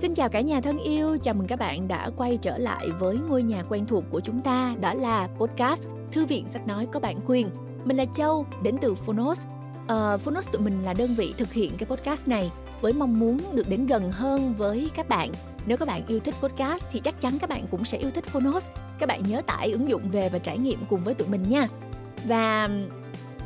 Xin chào cả nhà thân yêu, chào mừng các bạn đã quay trở lại với ngôi nhà quen thuộc của chúng ta, đó là podcast Thư viện sách nói có bản quyền. Mình là Châu, đến từ Phonos. Uh, Phonos tụi mình là đơn vị thực hiện cái podcast này với mong muốn được đến gần hơn với các bạn. Nếu các bạn yêu thích podcast thì chắc chắn các bạn cũng sẽ yêu thích Phonos. Các bạn nhớ tải ứng dụng về và trải nghiệm cùng với tụi mình nha. Và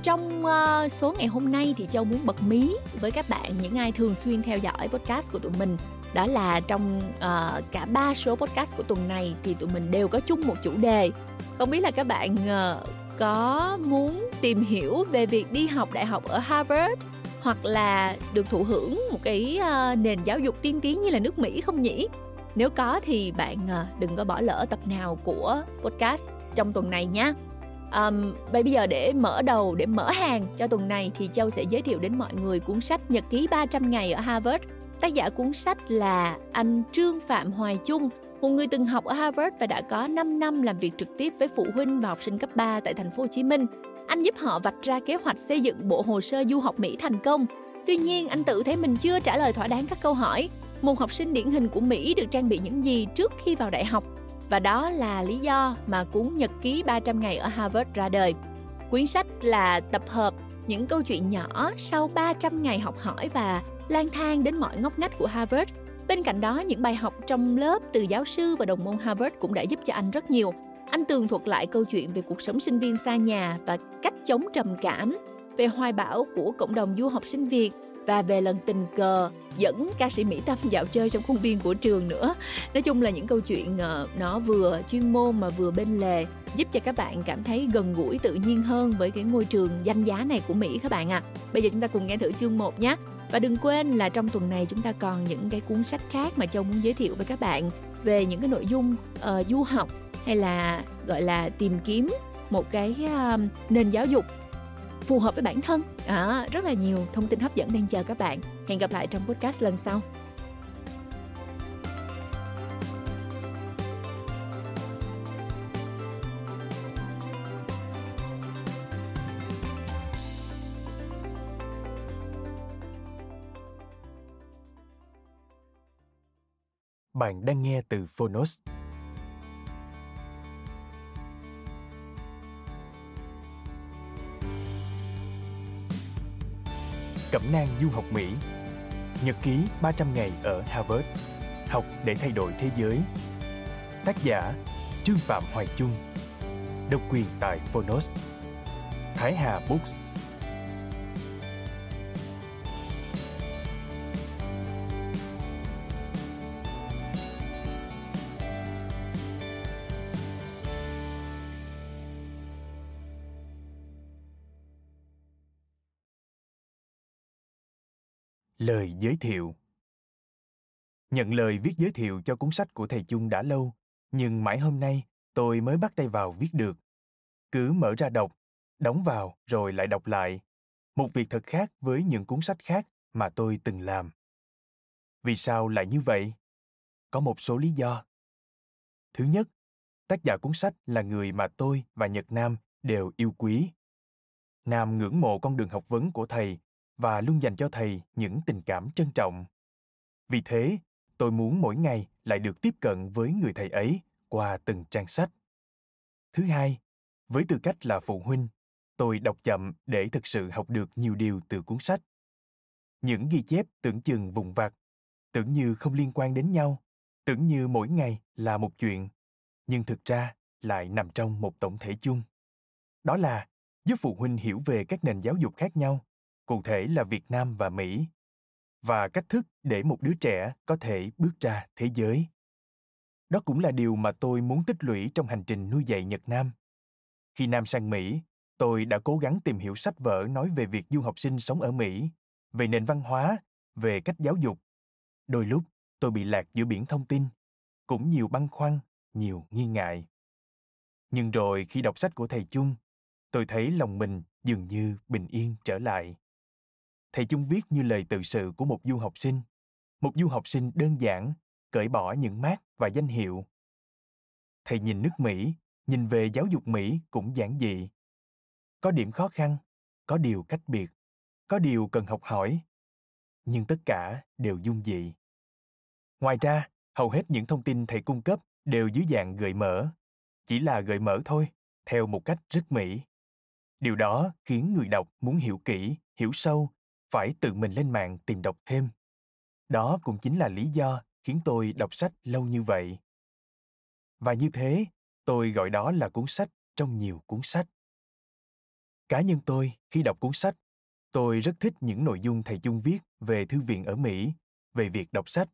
trong uh, số ngày hôm nay thì Châu muốn bật mí với các bạn những ai thường xuyên theo dõi podcast của tụi mình đó là trong uh, cả ba số podcast của tuần này thì tụi mình đều có chung một chủ đề không biết là các bạn uh, có muốn tìm hiểu về việc đi học đại học ở Harvard hoặc là được thụ hưởng một cái uh, nền giáo dục tiên tiến như là nước Mỹ không nhỉ? Nếu có thì bạn uh, đừng có bỏ lỡ tập nào của podcast trong tuần này nhé. Um, bây giờ để mở đầu, để mở hàng cho tuần này thì Châu sẽ giới thiệu đến mọi người cuốn sách Nhật ký 300 ngày ở Harvard Tác giả cuốn sách là anh Trương Phạm Hoài Trung, một người từng học ở Harvard và đã có 5 năm làm việc trực tiếp với phụ huynh và học sinh cấp 3 tại thành phố Hồ Chí Minh. Anh giúp họ vạch ra kế hoạch xây dựng bộ hồ sơ du học Mỹ thành công. Tuy nhiên, anh tự thấy mình chưa trả lời thỏa đáng các câu hỏi. Một học sinh điển hình của Mỹ được trang bị những gì trước khi vào đại học? Và đó là lý do mà cuốn Nhật ký 300 ngày ở Harvard ra đời. Quyển sách là tập hợp những câu chuyện nhỏ sau 300 ngày học hỏi và lang thang đến mọi ngóc ngách của Harvard. Bên cạnh đó, những bài học trong lớp từ giáo sư và đồng môn Harvard cũng đã giúp cho anh rất nhiều. Anh tường thuật lại câu chuyện về cuộc sống sinh viên xa nhà và cách chống trầm cảm, về hoài bão của cộng đồng du học sinh Việt và về lần tình cờ dẫn ca sĩ Mỹ Tâm dạo chơi trong khuôn viên của trường nữa. Nói chung là những câu chuyện ờ, nó vừa chuyên môn mà vừa bên lề giúp cho các bạn cảm thấy gần gũi tự nhiên hơn với cái ngôi trường danh giá này của Mỹ các bạn ạ. À. Bây giờ chúng ta cùng nghe thử chương 1 nhé. Và đừng quên là trong tuần này chúng ta còn những cái cuốn sách khác mà Châu muốn giới thiệu với các bạn về những cái nội dung uh, du học hay là gọi là tìm kiếm một cái uh, nền giáo dục phù hợp với bản thân. À, rất là nhiều thông tin hấp dẫn đang chờ các bạn. Hẹn gặp lại trong podcast lần sau. Bạn đang nghe từ Phonos. Cẩm nang du học Mỹ. Nhật ký 300 ngày ở Harvard. Học để thay đổi thế giới. Tác giả, Trương Phạm Hoài Trung Độc quyền tại Phonos. Thái Hà Books. Lời giới thiệu Nhận lời viết giới thiệu cho cuốn sách của thầy Chung đã lâu, nhưng mãi hôm nay tôi mới bắt tay vào viết được. Cứ mở ra đọc, đóng vào rồi lại đọc lại. Một việc thật khác với những cuốn sách khác mà tôi từng làm. Vì sao lại như vậy? Có một số lý do. Thứ nhất, tác giả cuốn sách là người mà tôi và Nhật Nam đều yêu quý. Nam ngưỡng mộ con đường học vấn của thầy và luôn dành cho thầy những tình cảm trân trọng. Vì thế, tôi muốn mỗi ngày lại được tiếp cận với người thầy ấy qua từng trang sách. Thứ hai, với tư cách là phụ huynh, tôi đọc chậm để thực sự học được nhiều điều từ cuốn sách. Những ghi chép tưởng chừng vùng vặt, tưởng như không liên quan đến nhau, tưởng như mỗi ngày là một chuyện, nhưng thực ra lại nằm trong một tổng thể chung. Đó là giúp phụ huynh hiểu về các nền giáo dục khác nhau cụ thể là Việt Nam và Mỹ, và cách thức để một đứa trẻ có thể bước ra thế giới. Đó cũng là điều mà tôi muốn tích lũy trong hành trình nuôi dạy Nhật Nam. Khi Nam sang Mỹ, tôi đã cố gắng tìm hiểu sách vở nói về việc du học sinh sống ở Mỹ, về nền văn hóa, về cách giáo dục. Đôi lúc, tôi bị lạc giữa biển thông tin, cũng nhiều băn khoăn, nhiều nghi ngại. Nhưng rồi khi đọc sách của thầy Chung, tôi thấy lòng mình dường như bình yên trở lại thầy chung viết như lời tự sự của một du học sinh một du học sinh đơn giản cởi bỏ những mát và danh hiệu thầy nhìn nước mỹ nhìn về giáo dục mỹ cũng giản dị có điểm khó khăn có điều cách biệt có điều cần học hỏi nhưng tất cả đều dung dị Ngoài ra, hầu hết những thông tin thầy cung cấp đều dưới dạng gợi mở. Chỉ là gợi mở thôi, theo một cách rất mỹ. Điều đó khiến người đọc muốn hiểu kỹ, hiểu sâu, phải tự mình lên mạng tìm đọc thêm. Đó cũng chính là lý do khiến tôi đọc sách lâu như vậy. Và như thế, tôi gọi đó là cuốn sách trong nhiều cuốn sách. Cá nhân tôi, khi đọc cuốn sách, tôi rất thích những nội dung thầy Chung viết về thư viện ở Mỹ, về việc đọc sách.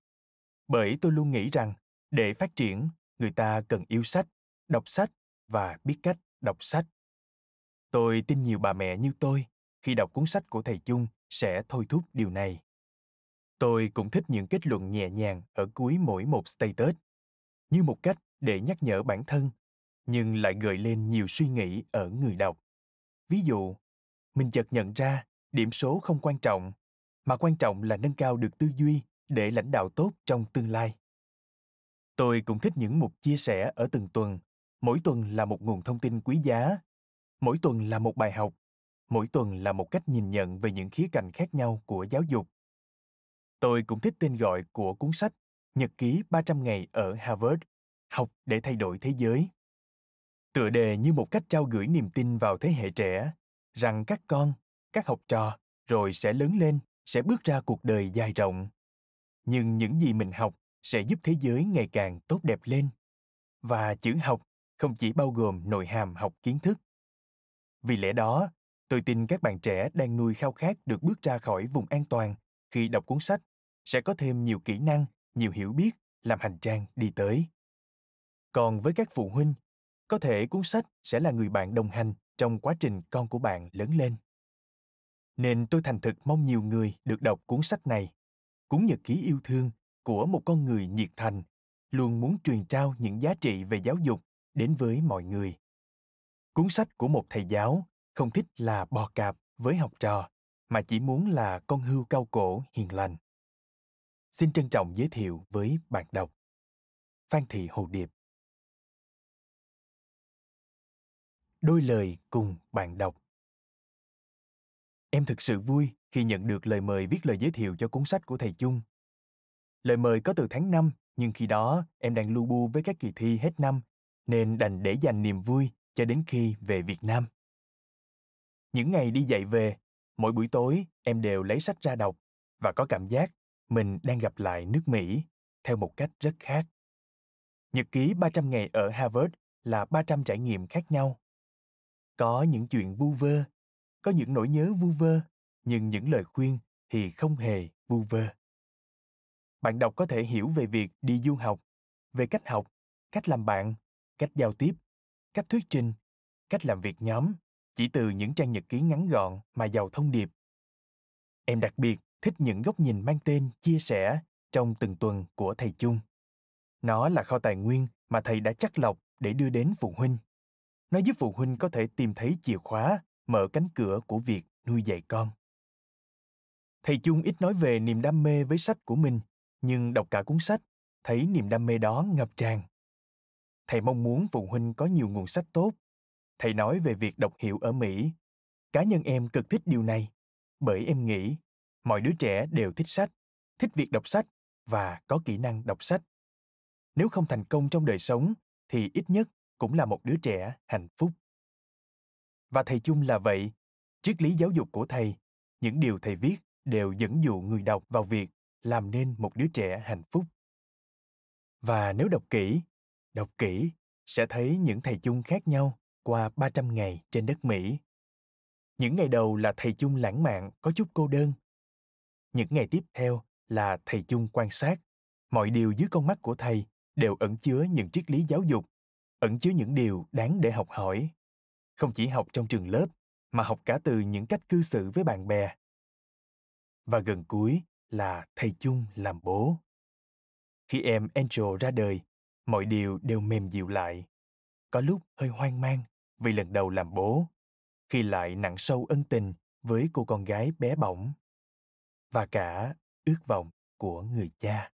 Bởi tôi luôn nghĩ rằng, để phát triển, người ta cần yêu sách, đọc sách và biết cách đọc sách. Tôi tin nhiều bà mẹ như tôi, khi đọc cuốn sách của thầy Chung sẽ thôi thúc điều này. Tôi cũng thích những kết luận nhẹ nhàng ở cuối mỗi một status, như một cách để nhắc nhở bản thân, nhưng lại gợi lên nhiều suy nghĩ ở người đọc. Ví dụ, mình chợt nhận ra điểm số không quan trọng, mà quan trọng là nâng cao được tư duy để lãnh đạo tốt trong tương lai. Tôi cũng thích những mục chia sẻ ở từng tuần, mỗi tuần là một nguồn thông tin quý giá, mỗi tuần là một bài học, mỗi tuần là một cách nhìn nhận về những khía cạnh khác nhau của giáo dục. Tôi cũng thích tên gọi của cuốn sách Nhật ký 300 ngày ở Harvard, học để thay đổi thế giới. Tựa đề như một cách trao gửi niềm tin vào thế hệ trẻ, rằng các con, các học trò rồi sẽ lớn lên, sẽ bước ra cuộc đời dài rộng. Nhưng những gì mình học sẽ giúp thế giới ngày càng tốt đẹp lên. Và chữ học không chỉ bao gồm nội hàm học kiến thức. Vì lẽ đó, tôi tin các bạn trẻ đang nuôi khao khát được bước ra khỏi vùng an toàn khi đọc cuốn sách sẽ có thêm nhiều kỹ năng, nhiều hiểu biết làm hành trang đi tới. Còn với các phụ huynh, có thể cuốn sách sẽ là người bạn đồng hành trong quá trình con của bạn lớn lên. Nên tôi thành thực mong nhiều người được đọc cuốn sách này, cuốn nhật ký yêu thương của một con người nhiệt thành, luôn muốn truyền trao những giá trị về giáo dục đến với mọi người. Cuốn sách của một thầy giáo không thích là bò cạp với học trò, mà chỉ muốn là con hươu cao cổ hiền lành. Xin trân trọng giới thiệu với bạn đọc. Phan Thị Hồ Điệp Đôi lời cùng bạn đọc Em thực sự vui khi nhận được lời mời viết lời giới thiệu cho cuốn sách của thầy Chung. Lời mời có từ tháng 5, nhưng khi đó em đang lưu bu với các kỳ thi hết năm, nên đành để dành niềm vui cho đến khi về Việt Nam. Những ngày đi dạy về, mỗi buổi tối em đều lấy sách ra đọc và có cảm giác mình đang gặp lại nước Mỹ theo một cách rất khác. Nhật ký 300 ngày ở Harvard là 300 trải nghiệm khác nhau. Có những chuyện vu vơ, có những nỗi nhớ vu vơ, nhưng những lời khuyên thì không hề vu vơ. Bạn đọc có thể hiểu về việc đi du học, về cách học, cách làm bạn, cách giao tiếp, cách thuyết trình, cách làm việc nhóm, chỉ từ những trang nhật ký ngắn gọn mà giàu thông điệp. Em đặc biệt thích những góc nhìn mang tên chia sẻ trong từng tuần của thầy chung. Nó là kho tài nguyên mà thầy đã chắc lọc để đưa đến phụ huynh. Nó giúp phụ huynh có thể tìm thấy chìa khóa, mở cánh cửa của việc nuôi dạy con. Thầy Chung ít nói về niềm đam mê với sách của mình, nhưng đọc cả cuốn sách, thấy niềm đam mê đó ngập tràn. Thầy mong muốn phụ huynh có nhiều nguồn sách tốt. Thầy nói về việc đọc hiểu ở Mỹ. Cá nhân em cực thích điều này, bởi em nghĩ mọi đứa trẻ đều thích sách, thích việc đọc sách và có kỹ năng đọc sách. Nếu không thành công trong đời sống thì ít nhất cũng là một đứa trẻ hạnh phúc. Và thầy chung là vậy, triết lý giáo dục của thầy, những điều thầy viết đều dẫn dụ người đọc vào việc làm nên một đứa trẻ hạnh phúc. Và nếu đọc kỹ, đọc kỹ sẽ thấy những thầy chung khác nhau qua 300 ngày trên đất Mỹ. Những ngày đầu là thầy chung lãng mạn có chút cô đơn. Những ngày tiếp theo là thầy chung quan sát. Mọi điều dưới con mắt của thầy đều ẩn chứa những triết lý giáo dục, ẩn chứa những điều đáng để học hỏi. Không chỉ học trong trường lớp, mà học cả từ những cách cư xử với bạn bè. Và gần cuối là thầy chung làm bố. Khi em Angel ra đời, mọi điều đều mềm dịu lại. Có lúc hơi hoang mang vì lần đầu làm bố, khi lại nặng sâu ân tình với cô con gái bé bỏng và cả ước vọng của người cha.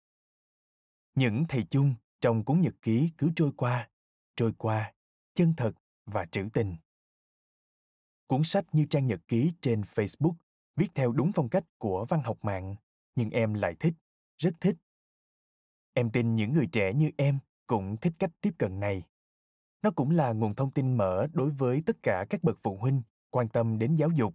Những thầy chung trong cuốn nhật ký cứ trôi qua, trôi qua, chân thật và trữ tình. Cuốn sách như trang nhật ký trên Facebook viết theo đúng phong cách của văn học mạng, nhưng em lại thích, rất thích. Em tin những người trẻ như em cũng thích cách tiếp cận này. Nó cũng là nguồn thông tin mở đối với tất cả các bậc phụ huynh quan tâm đến giáo dục.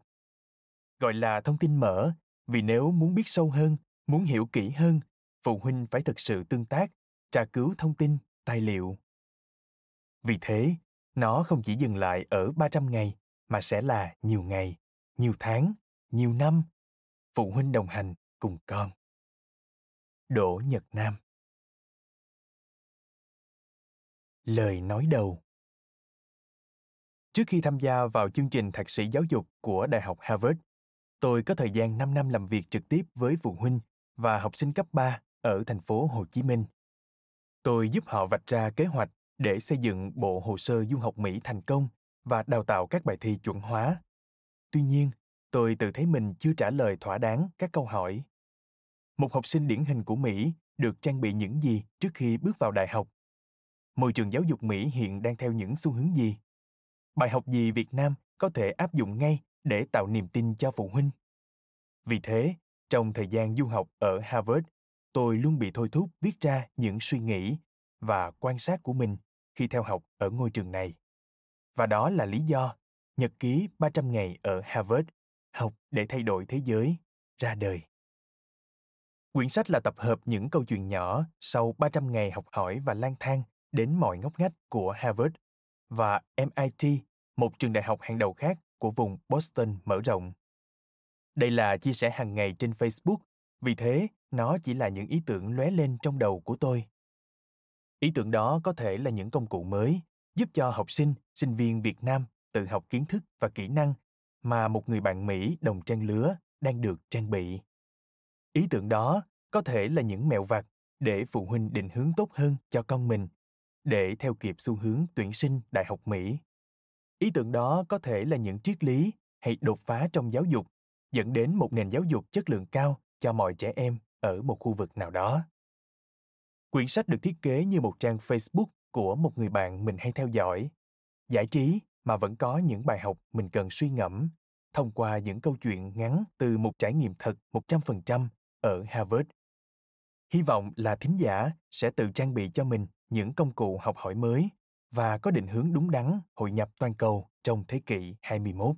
Gọi là thông tin mở vì nếu muốn biết sâu hơn, muốn hiểu kỹ hơn, phụ huynh phải thực sự tương tác, tra cứu thông tin, tài liệu. Vì thế, nó không chỉ dừng lại ở 300 ngày mà sẽ là nhiều ngày, nhiều tháng, nhiều năm. Phụ huynh đồng hành cùng con. Đỗ Nhật Nam Lời nói đầu Trước khi tham gia vào chương trình thạc sĩ giáo dục của Đại học Harvard, tôi có thời gian 5 năm làm việc trực tiếp với phụ huynh và học sinh cấp 3 ở thành phố Hồ Chí Minh. Tôi giúp họ vạch ra kế hoạch để xây dựng bộ hồ sơ du học Mỹ thành công và đào tạo các bài thi chuẩn hóa. Tuy nhiên, tôi tự thấy mình chưa trả lời thỏa đáng các câu hỏi. Một học sinh điển hình của Mỹ được trang bị những gì trước khi bước vào đại học? Môi trường giáo dục Mỹ hiện đang theo những xu hướng gì? Bài học gì Việt Nam có thể áp dụng ngay để tạo niềm tin cho phụ huynh? Vì thế, trong thời gian du học ở Harvard, tôi luôn bị thôi thúc viết ra những suy nghĩ và quan sát của mình khi theo học ở ngôi trường này. Và đó là lý do Nhật ký 300 ngày ở Harvard, học để thay đổi thế giới, ra đời. Quyển sách là tập hợp những câu chuyện nhỏ sau 300 ngày học hỏi và lang thang đến mọi ngóc ngách của Harvard và MIT, một trường đại học hàng đầu khác của vùng Boston mở rộng. Đây là chia sẻ hàng ngày trên Facebook, vì thế nó chỉ là những ý tưởng lóe lên trong đầu của tôi. Ý tưởng đó có thể là những công cụ mới giúp cho học sinh, sinh viên Việt Nam tự học kiến thức và kỹ năng mà một người bạn Mỹ đồng trang lứa đang được trang bị. Ý tưởng đó có thể là những mẹo vặt để phụ huynh định hướng tốt hơn cho con mình để theo kịp xu hướng tuyển sinh đại học Mỹ. Ý tưởng đó có thể là những triết lý hay đột phá trong giáo dục, dẫn đến một nền giáo dục chất lượng cao cho mọi trẻ em ở một khu vực nào đó. Quyển sách được thiết kế như một trang Facebook của một người bạn mình hay theo dõi. Giải trí mà vẫn có những bài học mình cần suy ngẫm thông qua những câu chuyện ngắn từ một trải nghiệm thật 100% ở Harvard. Hy vọng là thính giả sẽ tự trang bị cho mình những công cụ học hỏi mới và có định hướng đúng đắn hội nhập toàn cầu trong thế kỷ 21.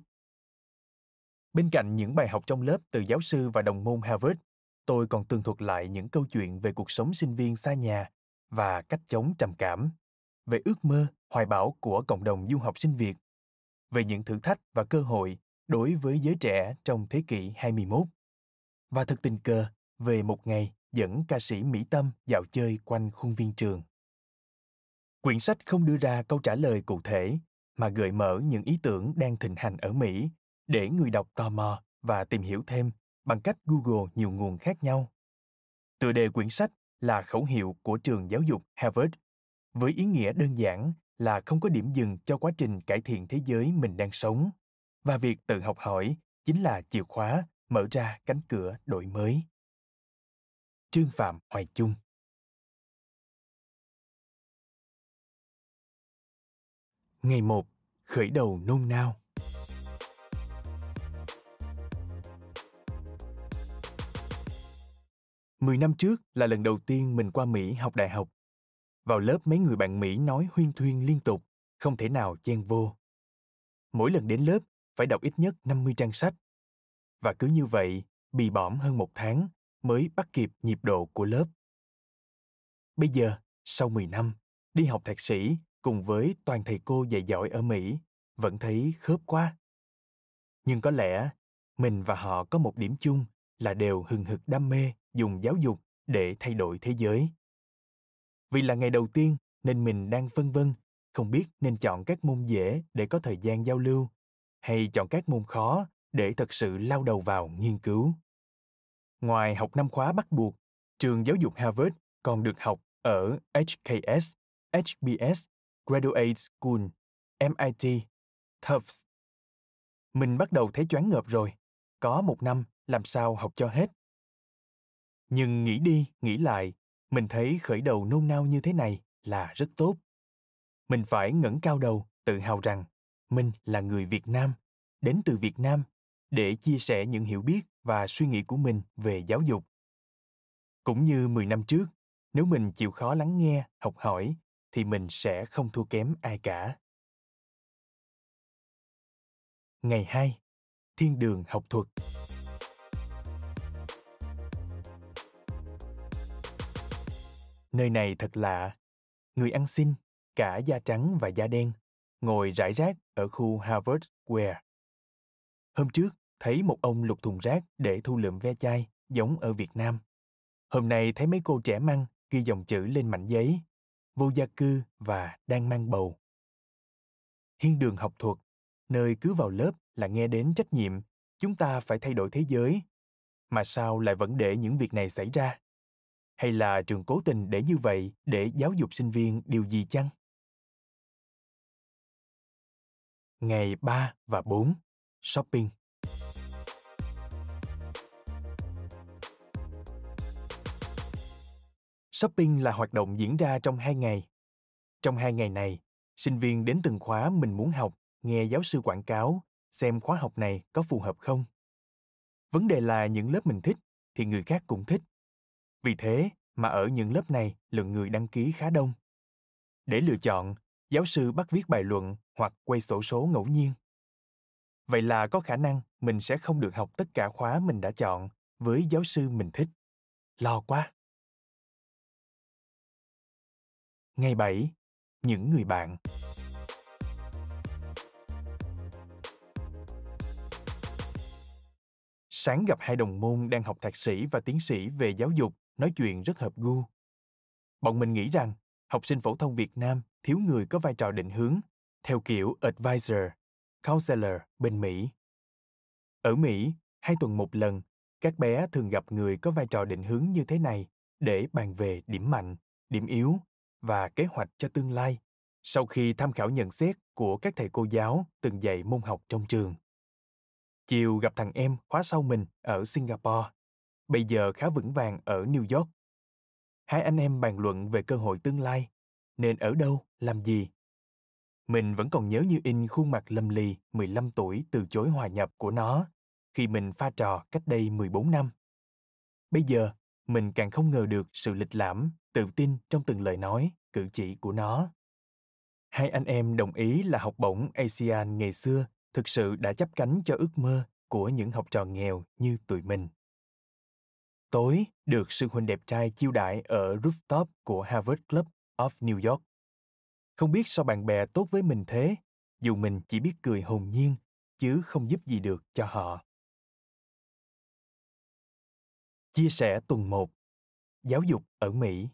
Bên cạnh những bài học trong lớp từ giáo sư và đồng môn Harvard, tôi còn tường thuật lại những câu chuyện về cuộc sống sinh viên xa nhà và cách chống trầm cảm, về ước mơ, hoài bão của cộng đồng du học sinh Việt, về những thử thách và cơ hội đối với giới trẻ trong thế kỷ 21. Và thật tình cờ về một ngày dẫn ca sĩ Mỹ Tâm dạo chơi quanh khuôn viên trường. Quyển sách không đưa ra câu trả lời cụ thể, mà gợi mở những ý tưởng đang thịnh hành ở Mỹ để người đọc tò mò và tìm hiểu thêm bằng cách Google nhiều nguồn khác nhau. Tựa đề quyển sách là khẩu hiệu của trường giáo dục Harvard, với ý nghĩa đơn giản là không có điểm dừng cho quá trình cải thiện thế giới mình đang sống, và việc tự học hỏi chính là chìa khóa mở ra cánh cửa đổi mới. Trương Phạm Hoài Chung Ngày 1. Khởi đầu nôn nao Mười năm trước là lần đầu tiên mình qua Mỹ học đại học. Vào lớp mấy người bạn Mỹ nói huyên thuyên liên tục, không thể nào chen vô. Mỗi lần đến lớp phải đọc ít nhất 50 trang sách. Và cứ như vậy, bị bõm hơn một tháng mới bắt kịp nhịp độ của lớp. Bây giờ, sau 10 năm, đi học thạc sĩ cùng với toàn thầy cô dạy giỏi ở Mỹ, vẫn thấy khớp quá. Nhưng có lẽ mình và họ có một điểm chung là đều hừng hực đam mê dùng giáo dục để thay đổi thế giới. Vì là ngày đầu tiên nên mình đang phân vân, không biết nên chọn các môn dễ để có thời gian giao lưu hay chọn các môn khó để thật sự lao đầu vào nghiên cứu. Ngoài học năm khóa bắt buộc, trường giáo dục Harvard còn được học ở HKS, HBS, Graduate School, MIT, Tufts. Mình bắt đầu thấy choáng ngợp rồi. Có một năm, làm sao học cho hết? Nhưng nghĩ đi, nghĩ lại, mình thấy khởi đầu nôn nao như thế này là rất tốt. Mình phải ngẩng cao đầu, tự hào rằng mình là người Việt Nam, đến từ Việt Nam để chia sẻ những hiểu biết và suy nghĩ của mình về giáo dục. Cũng như 10 năm trước, nếu mình chịu khó lắng nghe học hỏi thì mình sẽ không thua kém ai cả. Ngày 2 thiên đường học thuật. Nơi này thật lạ. Người ăn xin, cả da trắng và da đen, ngồi rải rác ở khu harvard square. Hôm trước, thấy một ông lục thùng rác để thu lượm ve chai giống ở việt nam. Hôm nay thấy mấy cô trẻ măng ghi dòng chữ lên mảnh giấy vô gia cư và đang mang bầu. Thiên đường học thuật, nơi cứ vào lớp là nghe đến trách nhiệm, chúng ta phải thay đổi thế giới. Mà sao lại vẫn để những việc này xảy ra? Hay là trường cố tình để như vậy để giáo dục sinh viên điều gì chăng? Ngày 3 và 4 shopping. Shopping là hoạt động diễn ra trong hai ngày. Trong hai ngày này, sinh viên đến từng khóa mình muốn học, nghe giáo sư quảng cáo, xem khóa học này có phù hợp không. Vấn đề là những lớp mình thích thì người khác cũng thích. Vì thế mà ở những lớp này lượng người đăng ký khá đông. Để lựa chọn, giáo sư bắt viết bài luận hoặc quay sổ số ngẫu nhiên. Vậy là có khả năng mình sẽ không được học tất cả khóa mình đã chọn với giáo sư mình thích. Lo quá. Ngày 7. Những người bạn Sáng gặp hai đồng môn đang học thạc sĩ và tiến sĩ về giáo dục, nói chuyện rất hợp gu. Bọn mình nghĩ rằng học sinh phổ thông Việt Nam thiếu người có vai trò định hướng, theo kiểu advisor, counselor bên Mỹ. Ở Mỹ, hai tuần một lần, các bé thường gặp người có vai trò định hướng như thế này để bàn về điểm mạnh, điểm yếu và kế hoạch cho tương lai sau khi tham khảo nhận xét của các thầy cô giáo từng dạy môn học trong trường. Chiều gặp thằng em khóa sau mình ở Singapore, bây giờ khá vững vàng ở New York. Hai anh em bàn luận về cơ hội tương lai, nên ở đâu, làm gì. Mình vẫn còn nhớ như in khuôn mặt lâm lì 15 tuổi từ chối hòa nhập của nó khi mình pha trò cách đây 14 năm. Bây giờ, mình càng không ngờ được sự lịch lãm, tự tin trong từng lời nói, cử chỉ của nó. Hai anh em đồng ý là học bổng asean ngày xưa thực sự đã chấp cánh cho ước mơ của những học trò nghèo như tụi mình. Tối, được sư huynh đẹp trai chiêu đãi ở rooftop của harvard club of new york. Không biết sao bạn bè tốt với mình thế, dù mình chỉ biết cười hồn nhiên, chứ không giúp gì được cho họ. Chia sẻ tuần 1 giáo dục ở Mỹ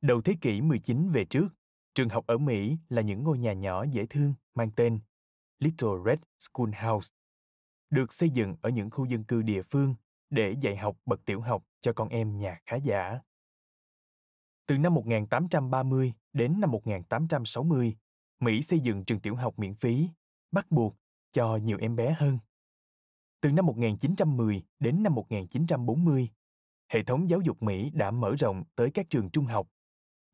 Đầu thế kỷ 19 về trước, trường học ở Mỹ là những ngôi nhà nhỏ dễ thương mang tên Little Red Schoolhouse, được xây dựng ở những khu dân cư địa phương để dạy học bậc tiểu học cho con em nhà khá giả. Từ năm 1830 đến năm 1860, Mỹ xây dựng trường tiểu học miễn phí, bắt buộc cho nhiều em bé hơn. Từ năm 1910 đến năm 1940, hệ thống giáo dục Mỹ đã mở rộng tới các trường trung học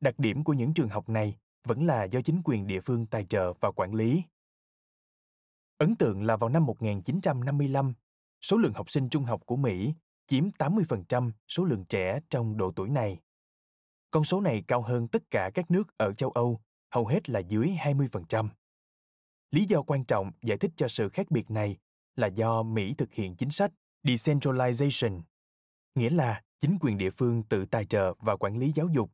Đặc điểm của những trường học này vẫn là do chính quyền địa phương tài trợ và quản lý. Ấn tượng là vào năm 1955, số lượng học sinh trung học của Mỹ chiếm 80% số lượng trẻ trong độ tuổi này. Con số này cao hơn tất cả các nước ở châu Âu, hầu hết là dưới 20%. Lý do quan trọng giải thích cho sự khác biệt này là do Mỹ thực hiện chính sách decentralization, nghĩa là chính quyền địa phương tự tài trợ và quản lý giáo dục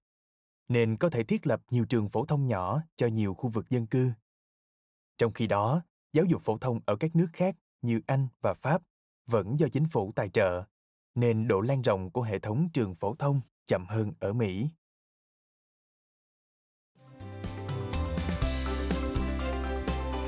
nên có thể thiết lập nhiều trường phổ thông nhỏ cho nhiều khu vực dân cư. Trong khi đó, giáo dục phổ thông ở các nước khác như Anh và Pháp vẫn do chính phủ tài trợ, nên độ lan rộng của hệ thống trường phổ thông chậm hơn ở Mỹ.